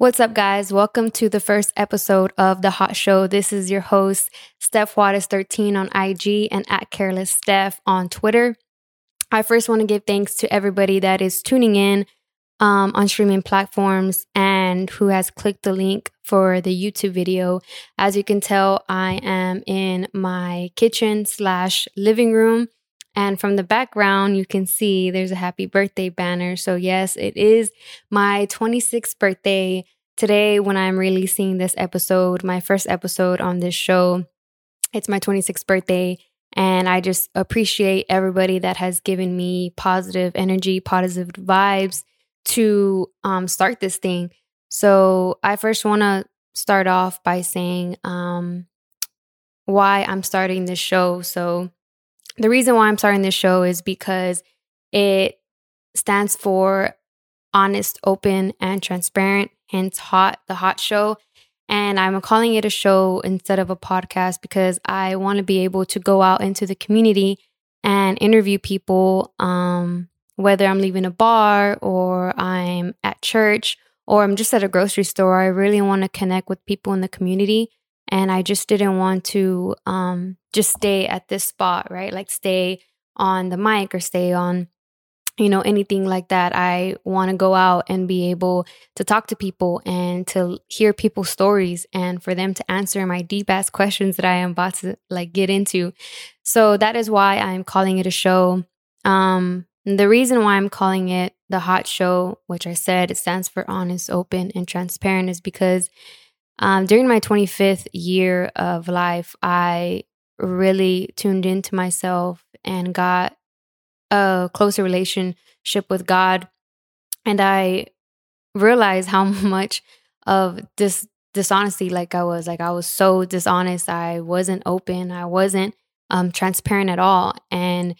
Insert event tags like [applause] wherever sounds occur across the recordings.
What's up, guys? Welcome to the first episode of The Hot Show. This is your host, Steph Juarez13 on IG and at Careless Steph on Twitter. I first want to give thanks to everybody that is tuning in um, on streaming platforms and who has clicked the link for the YouTube video. As you can tell, I am in my kitchen slash living room. And from the background, you can see there's a happy birthday banner. So, yes, it is my 26th birthday today when I'm releasing this episode, my first episode on this show. It's my 26th birthday. And I just appreciate everybody that has given me positive energy, positive vibes to um, start this thing. So, I first want to start off by saying um, why I'm starting this show. So, the reason why I'm starting this show is because it stands for honest, open, and transparent, hence hot, the hot show. And I'm calling it a show instead of a podcast because I want to be able to go out into the community and interview people, um, whether I'm leaving a bar or I'm at church or I'm just at a grocery store. I really want to connect with people in the community and I just didn't want to um, just stay at this spot, right? Like stay on the mic or stay on, you know, anything like that. I want to go out and be able to talk to people and to hear people's stories and for them to answer my deep ass questions that I am about to like get into. So that is why I'm calling it a show. Um, the reason why I'm calling it the Hot Show, which I said it stands for honest, open, and transparent, is because um, during my 25th year of life, I really tuned into myself and got a closer relationship with God. And I realized how [laughs] much of this dishonesty like I was like I was so dishonest. I wasn't open. I wasn't um, transparent at all. And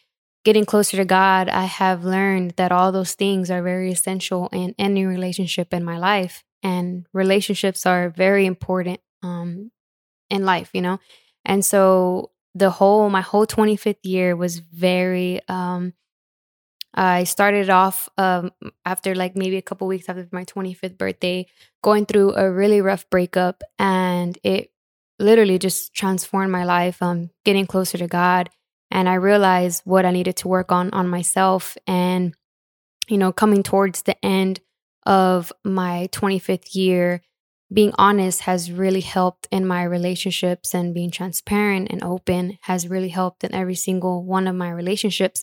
getting closer to God, I have learned that all those things are very essential in any relationship in my life and relationships are very important um, in life, you know? And so the whole, my whole 25th year was very, um, I started off um, after like maybe a couple weeks after my 25th birthday, going through a really rough breakup, and it literally just transformed my life. Um, getting closer to God, and I realized what I needed to work on on myself, and you know, coming towards the end of my 25th year, being honest has really helped in my relationships and being transparent and open has really helped in every single one of my relationships.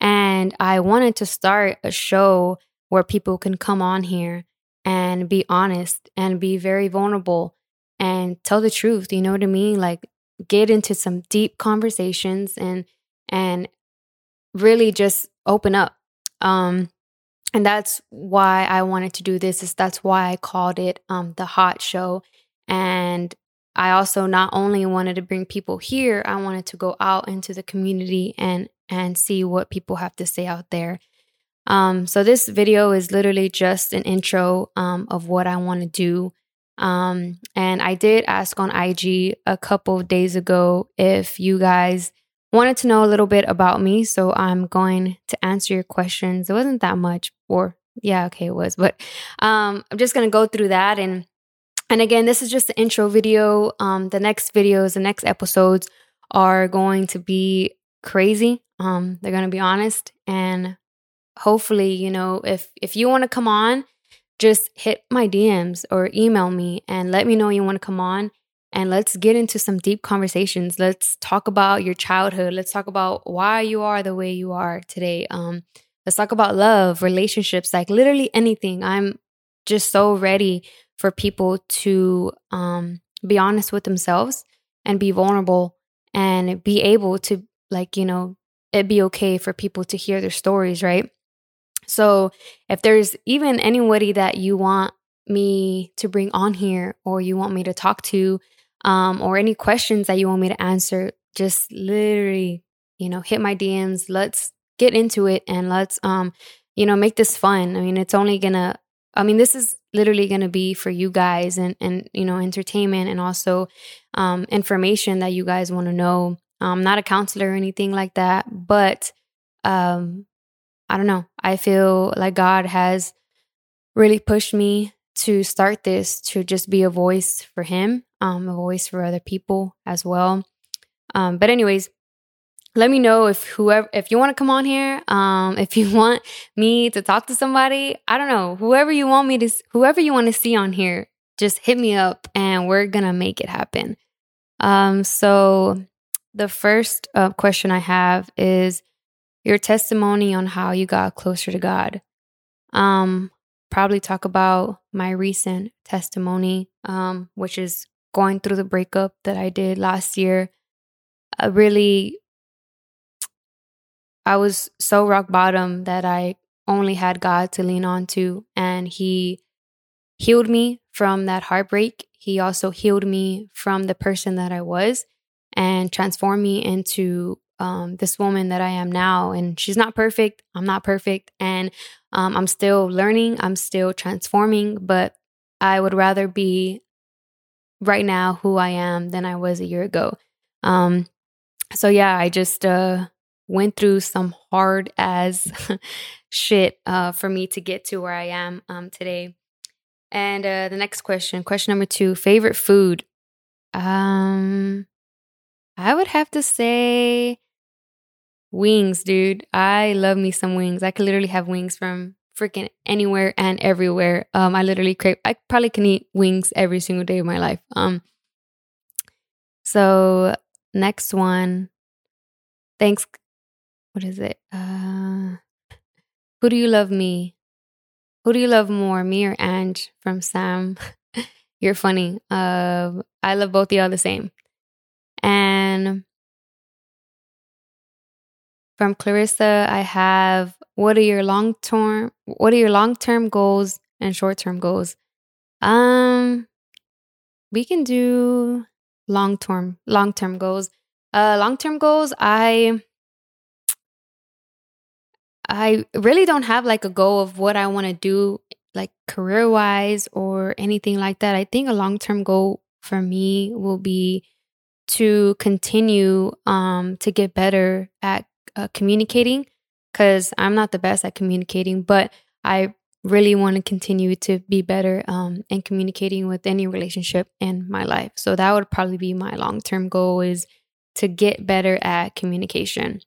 And I wanted to start a show where people can come on here and be honest and be very vulnerable and tell the truth. You know what I mean? Like get into some deep conversations and and really just open up. Um and that's why I wanted to do this is that's why I called it um, the hot show. And I also not only wanted to bring people here I wanted to go out into the community and and see what people have to say out there. Um, so this video is literally just an intro um, of what I want to do. Um, and I did ask on IG a couple days ago if you guys wanted to know a little bit about me, so I'm going to answer your questions. It wasn't that much, or yeah, okay, it was, but um, I'm just gonna go through that and and again, this is just the intro video. Um, the next videos, the next episodes are going to be crazy. Um, they're gonna be honest, and hopefully, you know, if if you want to come on, just hit my DMs or email me and let me know you want to come on and let's get into some deep conversations. Let's talk about your childhood. Let's talk about why you are the way you are today. Um, let's talk about love, relationships, like literally anything. I'm just so ready for people to um, be honest with themselves and be vulnerable and be able to, like, you know, it be okay for people to hear their stories, right? So if there's even anybody that you want me to bring on here or you want me to talk to, um, or any questions that you want me to answer, just literally, you know, hit my DMs. Let's get into it and let's, um, you know, make this fun. I mean, it's only gonna, I mean, this is literally gonna be for you guys and, and, you know, entertainment and also, um, information that you guys want to know. I'm not a counselor or anything like that, but, um, I don't know. I feel like God has really pushed me to start this to just be a voice for him, um, a voice for other people as well. Um, but anyways, let me know if whoever if you want to come on here um if you [laughs] want me to talk to somebody i don't know whoever you want me to whoever you want to see on here just hit me up and we're gonna make it happen um so the first uh, question i have is your testimony on how you got closer to god um probably talk about my recent testimony um which is going through the breakup that i did last year I really I was so rock bottom that I only had God to lean on to. And He healed me from that heartbreak. He also healed me from the person that I was and transformed me into um, this woman that I am now. And she's not perfect. I'm not perfect. And um, I'm still learning. I'm still transforming. But I would rather be right now who I am than I was a year ago. Um, so yeah, I just uh, went through some hard as [laughs] shit uh, for me to get to where I am um, today. And uh, the next question, question number two, favorite food. Um, I would have to say wings, dude. I love me some wings. I could literally have wings from freaking anywhere and everywhere. Um, I literally crave. I probably can eat wings every single day of my life. Um, so next one, thanks what is it? Uh, who do you love me? Who do you love more, me or Ange from Sam? [laughs] You're funny. Uh, I love both of y'all the same. And from Clarissa, I have what are your long term what are your long term goals and short term goals? Um we can do long term long term goals. Uh long term goals, I I really don't have like a goal of what I want to do, like career wise or anything like that. I think a long term goal for me will be to continue um, to get better at uh, communicating because I'm not the best at communicating, but I really want to continue to be better um, in communicating with any relationship in my life. So that would probably be my long term goal is to get better at communication.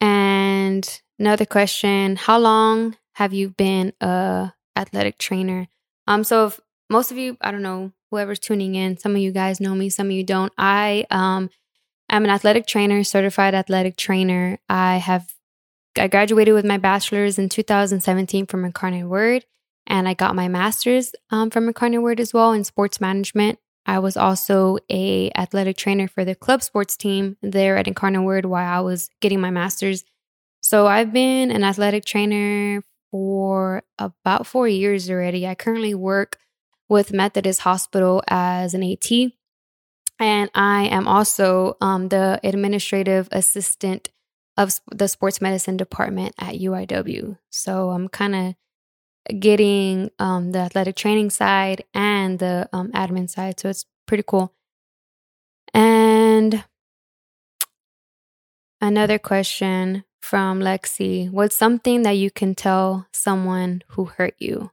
And another question, how long have you been a athletic trainer? Um so if most of you, I don't know, whoever's tuning in, some of you guys know me, some of you don't. I um am an athletic trainer, certified athletic trainer. I have I graduated with my bachelor's in 2017 from Incarnate Word, and I got my master's um, from Incarnate Word as well in sports management. I was also a athletic trainer for the club sports team there at Incarnate Word while I was getting my master's. So I've been an athletic trainer for about four years already. I currently work with Methodist Hospital as an AT, and I am also um, the administrative assistant of the sports medicine department at UIW. So I'm kind of getting um, the athletic training side and the um, admin side. So it's pretty cool. And another question from Lexi What's something that you can tell someone who hurt you?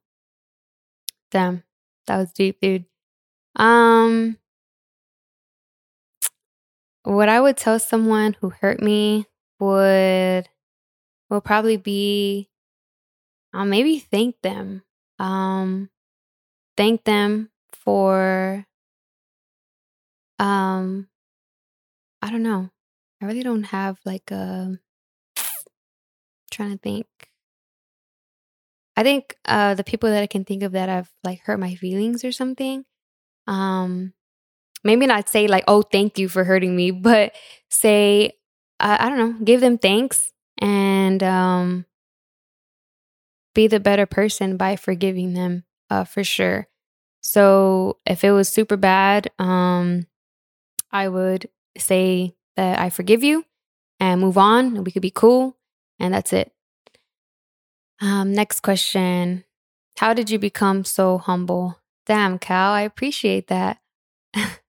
Damn, that was deep, dude. Um, what I would tell someone who hurt me would will probably be I'll maybe thank them. Um, thank them for, um, I don't know. I really don't have like a, trying to think. I think uh, the people that I can think of that have like hurt my feelings or something. Um, maybe not say like, "Oh, thank you for hurting me," but say, I don't know, give them thanks and um, be the better person by forgiving them uh, for sure. So if it was super bad, um, I would say that I forgive you and move on and we could be cool. And that's it. Um, next question How did you become so humble? Damn, Cal, I appreciate that. [laughs]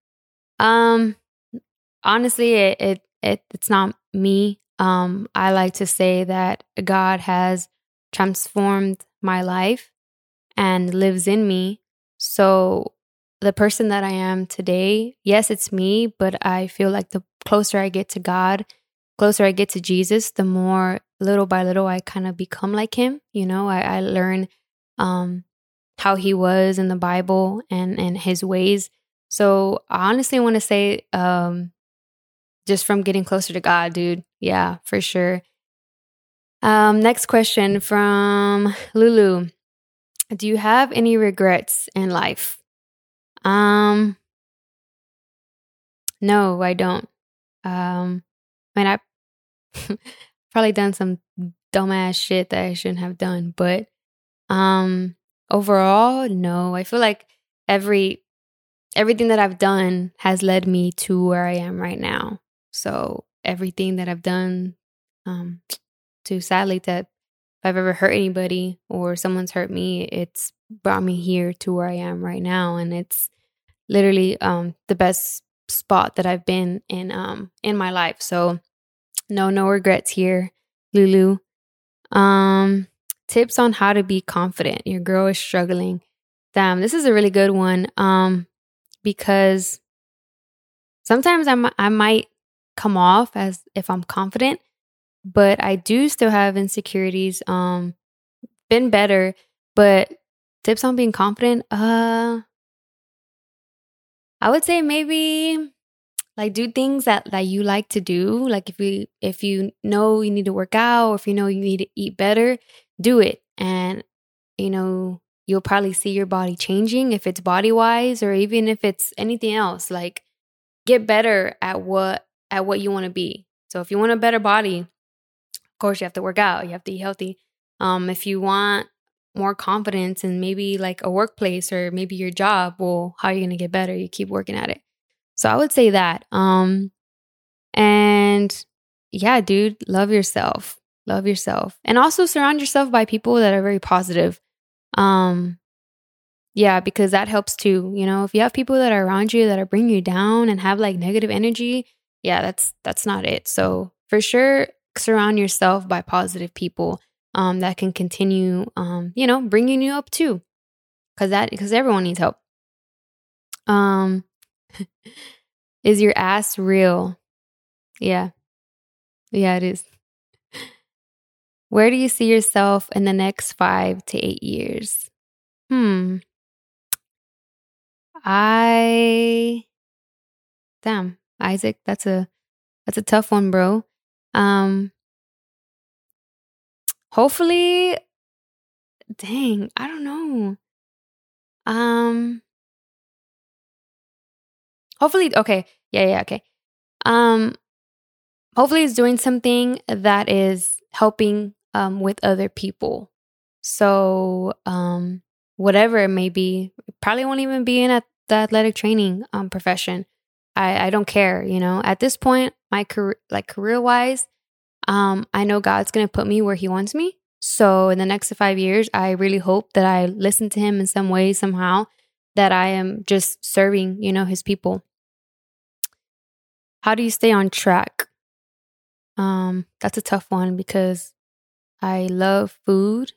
um, honestly, it, it, it it's not me. Um, I like to say that God has transformed my life and lives in me. So the person that I am today, yes, it's me, but I feel like the closer I get to God, closer I get to Jesus, the more little by little I kind of become like him. You know, I, I learn um, how he was in the Bible and and his ways. So I honestly want to say, um, just from getting closer to God, dude. Yeah, for sure. Um, next question from Lulu. Do you have any regrets in life? Um, no, I don't. Um, I mean, I [laughs] probably done some dumbass shit that I shouldn't have done, but um, overall, no. I feel like every everything that I've done has led me to where I am right now. So everything that I've done, um, to sadly that if I've ever hurt anybody or someone's hurt me, it's brought me here to where I am right now, and it's literally um the best spot that I've been in um in my life. So no no regrets here, Lulu. Um tips on how to be confident. Your girl is struggling. Damn, this is a really good one. Um because sometimes I I might come off as if I'm confident, but I do still have insecurities. Um, been better, but tips on being confident. Uh, I would say maybe like do things that that you like to do. Like if you if you know you need to work out, or if you know you need to eat better, do it, and you know you'll probably see your body changing if it's body wise or even if it's anything else. Like get better at what at what you want to be. So if you want a better body, of course you have to work out, you have to eat healthy. Um, if you want more confidence in maybe like a workplace or maybe your job, well, how are you gonna get better? You keep working at it. So I would say that. Um, and yeah, dude, love yourself. Love yourself. And also surround yourself by people that are very positive. Um, yeah, because that helps too. You know, if you have people that are around you that are bringing you down and have like negative energy, yeah, that's that's not it. So for sure, surround yourself by positive people um, that can continue, um, you know, bringing you up too, because that because everyone needs help. Um, [laughs] is your ass real? Yeah, yeah, it is. Where do you see yourself in the next five to eight years? Hmm. I damn. Isaac, that's a that's a tough one, bro. Um hopefully dang, I don't know. Um hopefully okay. Yeah, yeah, okay. Um hopefully it's doing something that is helping um with other people. So um whatever it may be, probably won't even be in a, the athletic training um profession I, I don't care, you know. At this point, my career like career wise, um, I know God's gonna put me where he wants me. So in the next five years, I really hope that I listen to him in some way, somehow, that I am just serving, you know, his people. How do you stay on track? Um, that's a tough one because I love food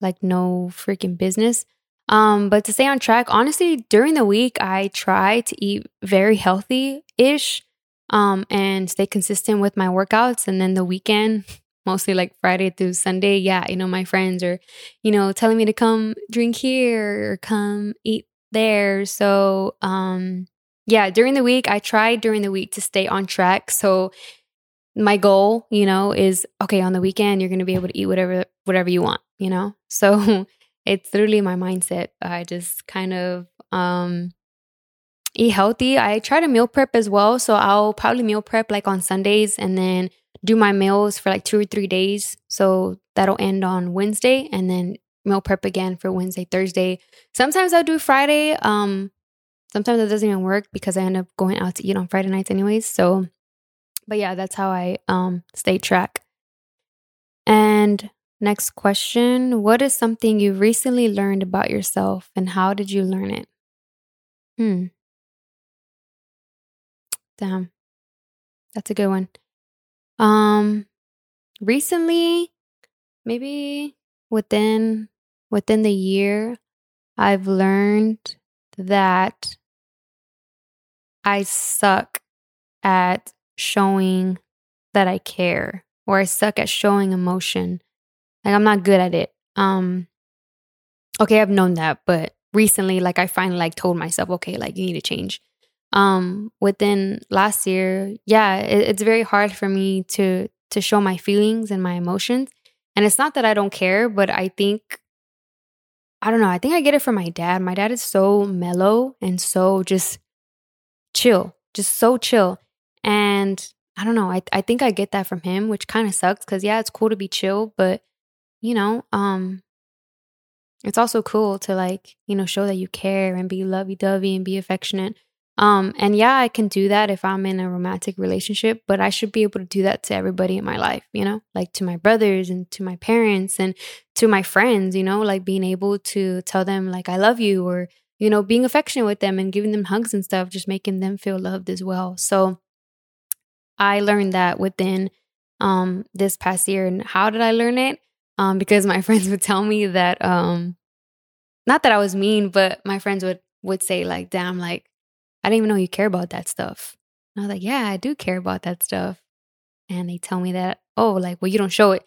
like no freaking business. Um, but to stay on track, honestly, during the week, I try to eat very healthy ish um, and stay consistent with my workouts. And then the weekend, [laughs] mostly like Friday through Sunday, yeah, you know, my friends are, you know, telling me to come drink here or come eat there. So, um, yeah, during the week, I try during the week to stay on track. So, my goal, you know, is okay, on the weekend, you're going to be able to eat whatever, whatever you want, you know? [laughs] So, it's literally my mindset. I just kind of um eat healthy. I try to meal prep as well. So I'll probably meal prep like on Sundays and then do my meals for like two or three days. So that'll end on Wednesday and then meal prep again for Wednesday, Thursday. Sometimes I'll do Friday. Um sometimes it doesn't even work because I end up going out to eat on Friday nights anyways. So but yeah, that's how I um stay track. And Next question What is something you recently learned about yourself and how did you learn it? Hmm. Damn. That's a good one. Um recently maybe within within the year, I've learned that I suck at showing that I care or I suck at showing emotion. Like I'm not good at it. Um okay, I've known that, but recently like I finally like told myself, okay, like you need to change. Um within last year, yeah, it, it's very hard for me to to show my feelings and my emotions. And it's not that I don't care, but I think I don't know, I think I get it from my dad. My dad is so mellow and so just chill, just so chill. And I don't know, I I think I get that from him, which kind of sucks cuz yeah, it's cool to be chill, but you know, um it's also cool to like, you know, show that you care and be lovey-dovey and be affectionate. Um, and yeah, I can do that if I'm in a romantic relationship, but I should be able to do that to everybody in my life, you know, like to my brothers and to my parents and to my friends, you know, like being able to tell them like I love you or, you know, being affectionate with them and giving them hugs and stuff, just making them feel loved as well. So I learned that within um this past year. And how did I learn it? Um, because my [laughs] friends would tell me that um not that I was mean, but my friends would would say like, damn, like I didn't even know you care about that stuff. And I was like, yeah, I do care about that stuff. And they tell me that, oh, like, well, you don't show it.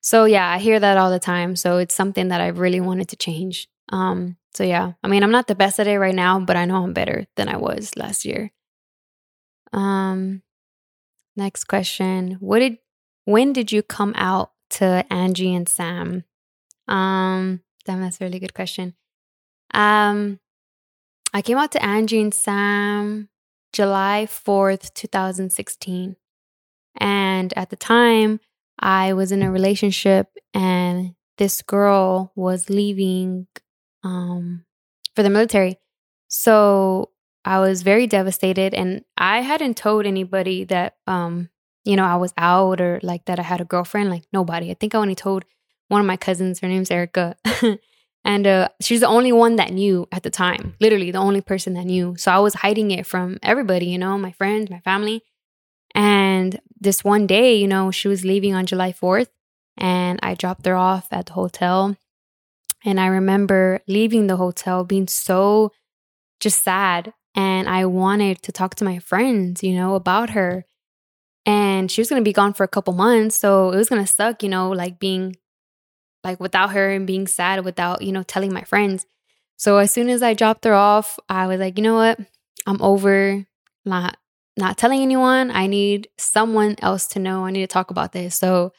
So yeah, I hear that all the time. So it's something that I really wanted to change. Um, so yeah, I mean, I'm not the best at it right now, but I know I'm better than I was last year. Um, next question. What did when did you come out to Angie and Sam? Um, damn, that's a really good question. Um, I came out to Angie and Sam July 4th, 2016. And at the time, I was in a relationship and this girl was leaving um, for the military. So I was very devastated and I hadn't told anybody that um, you know, I was out or like that I had a girlfriend, like nobody. I think I only told one of my cousins, her name's Erica. [laughs] And uh, she's the only one that knew at the time, literally the only person that knew. So I was hiding it from everybody, you know, my friends, my family. And this one day, you know, she was leaving on July 4th and I dropped her off at the hotel. And I remember leaving the hotel being so just sad. And I wanted to talk to my friends, you know, about her. And she was going to be gone for a couple months. So it was going to suck, you know, like being like without her and being sad without, you know, telling my friends. So as soon as I dropped her off, I was like, you know what? I'm over not not telling anyone. I need someone else to know. I need to talk about this. So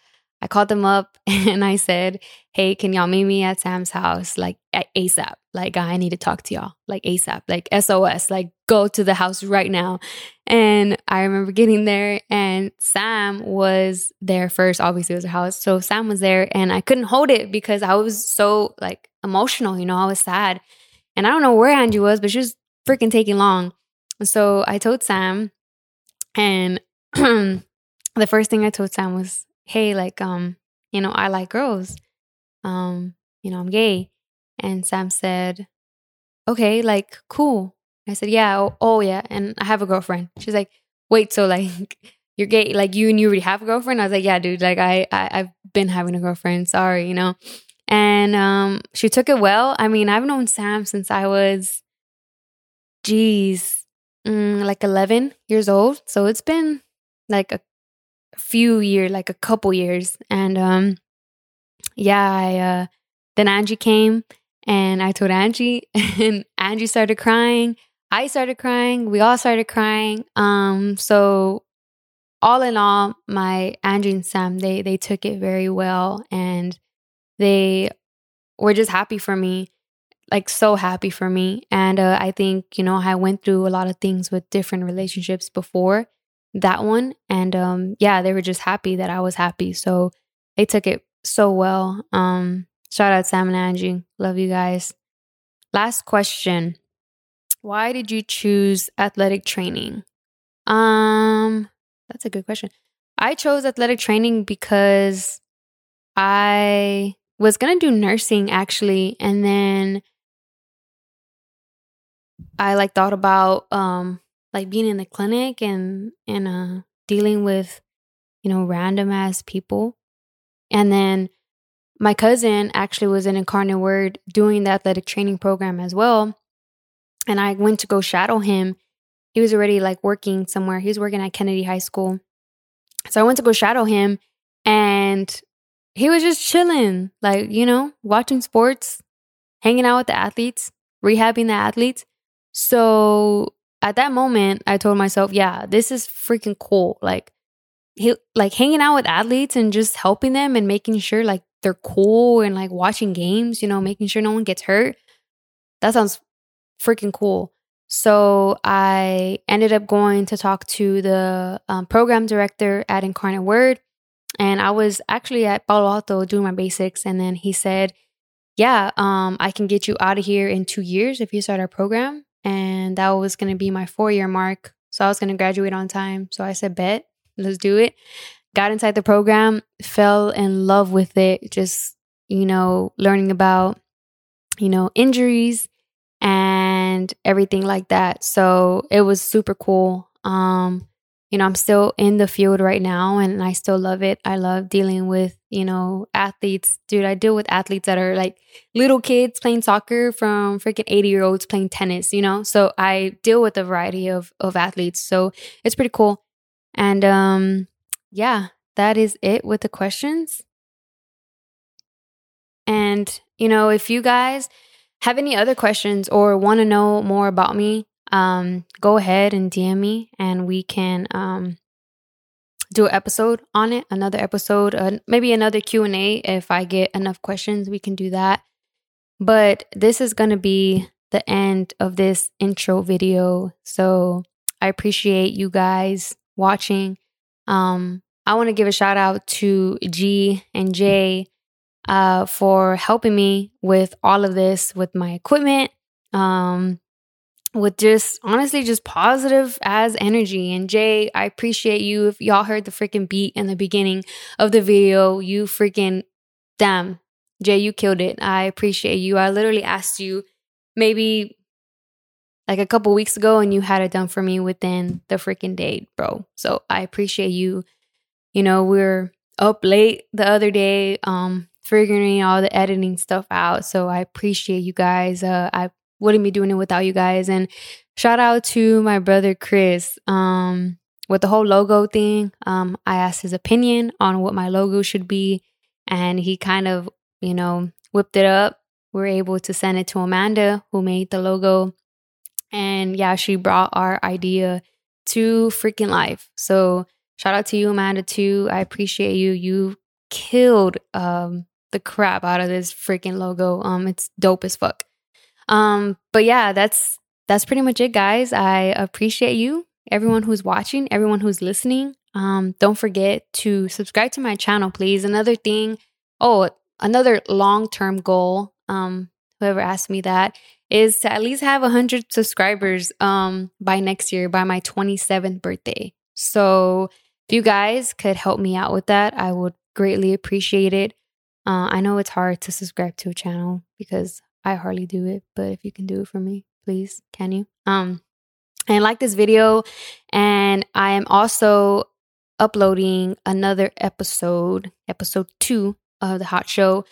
I called them up [laughs] and I said, Hey, can y'all meet me at Sam's house? Like ASAP. Like I need to talk to y'all. Like ASAP. Like SOS. Like go to the house right now. And I remember getting there and Sam was there first. Obviously it was a house. So Sam was there and I couldn't hold it because I was so like emotional, you know, I was sad. And I don't know where Angie was, but she was freaking taking long. So I told Sam and [clears throat] the first thing I told Sam was, hey, like, um, you know, I like girls. Um, you know, I'm gay. And Sam said, okay, like, cool. I said, yeah, oh, oh yeah. And I have a girlfriend. She's like, wait, so [laughs] like, you're gay, like you and you already have a girlfriend? I was like, yeah, dude, like I, I I've been having a girlfriend. Sorry, you know. And um, she took it well. I mean, I've known Sam since I was, geez, mm, like 11 years old. So it's been like a few years, like a couple years. And um yeah, I uh then Angie came and I told Angie [laughs] and Angie started crying. I started crying. We all started crying. Um so all in all, my Angie and Sam, they they took it very well and they were just happy for me like so happy for me and uh, i think you know i went through a lot of things with different relationships before that one. And um, yeah, they were just happy that I was happy. So they took it so well. Um, shout out Sam and Angie. Love you guys. Last question. Why did you choose athletic training? Um, that's a good question. I chose athletic training because I was going to do nursing actually and then I like thought about um like being in the clinic and and uh dealing with you know random ass people and then my cousin actually was in Incarnate Word doing the athletic training program as well. And I went to go shadow him. He was already like working somewhere. He was working at Kennedy High School. So I went to go shadow him and he was just chilling, like, you know, watching sports, hanging out with the athletes, rehabbing the athletes. So at that moment, I told myself, yeah, this is freaking cool. Like, he, like hanging out with athletes and just helping them and making sure like they're cool and like watching games, you know, making sure no one gets hurt. That sounds freaking cool. So I ended up going to talk to the um, program director at Incarnate Word. And I was actually at Palo Alto doing my basics. And then he said, Yeah, um, I can get you out of here in two years if you start our program. And that was going to be my four year mark. So I was going to graduate on time. So I said, Bet, let's do it. Got inside the program, fell in love with it, just, you know, learning about, you know, injuries and everything like that. So it was super cool. Um, you know, I'm still in the field right now and I still love it. I love dealing with, you know, athletes. Dude, I deal with athletes that are like little kids playing soccer from freaking 80 year olds playing tennis, you know? So I deal with a variety of, of athletes. So it's pretty cool. And um, yeah, that is it with the questions. And, you know, if you guys have any other questions or want to know more about me, um, go ahead and DM me and we can um, do an episode on it, another episode, uh, maybe another Q&A if I get enough questions, we can do that. But this is going to be the end of this intro video. So I appreciate you guys watching. Um, I want to give a shout out to G and J uh, for helping me with all of this with my equipment, um, with just honestly just positive as energy. And Jay, I appreciate you. If y'all heard the freaking beat in the beginning of the video, you freaking damn, Jay, you killed it. I appreciate you. I literally asked you maybe like a couple weeks ago and you had it done for me within the freaking day, bro. So I appreciate you. You know, we're up late the other day, um, figuring all the editing stuff out. So I appreciate you guys. Uh, I wouldn't be doing it without you guys. And shout out to my brother Chris. Um, with the whole logo thing, um, I asked his opinion on what my logo should be, and he kind of, you know, whipped it up. We are able to send it to Amanda, who made the logo. And yeah, she brought our idea to freaking life. So shout out to you, Amanda, too. I appreciate you. You killed um, the crap out of this freaking logo. Um, it's dope as fuck. Um, but yeah, that's that's pretty much it, guys. I appreciate you, everyone who's watching, everyone who's listening. Um, don't forget to subscribe to my channel, please. Another thing, oh, another long term goal. Um, whoever asked me that is to at least have 100 subscribers um by next year by my 27th birthday so if you guys could help me out with that i would greatly appreciate it uh, I know it's hard to subscribe to a channel because I hardly do it, but if you can do it for me, please, can you? Um, and like this video, and I am also uploading another episode, episode two of the Hot Show,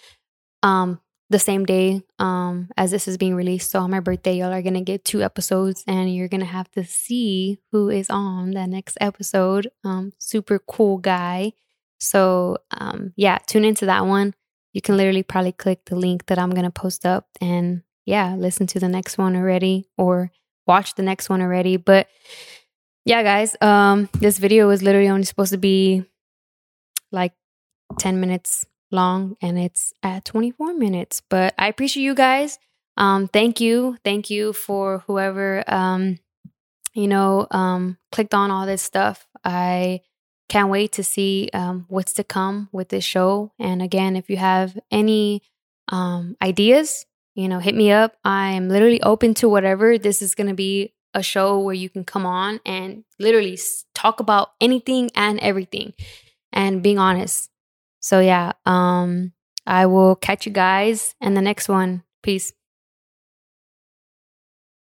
um, the same day um as this is being released. So on my birthday, y'all are gonna get two episodes, and you're gonna have to see who is on that next episode. Um, super cool guy. So um, yeah, tune into that one you can literally probably click the link that I'm going to post up and yeah, listen to the next one already or watch the next one already. But yeah, guys, um, this video was literally only supposed to be like 10 minutes long and it's at 24 minutes. But I appreciate you guys. Um, thank you. Thank you for whoever, um, you know, um, clicked on all this stuff. I can't wait to see um, what's to come with this show. And again, if you have any um, ideas, you know, hit me up. I'm literally open to whatever. This is going to be a show where you can come on and literally talk about anything and everything and being honest. So yeah, um I will catch you guys in the next one. Peace.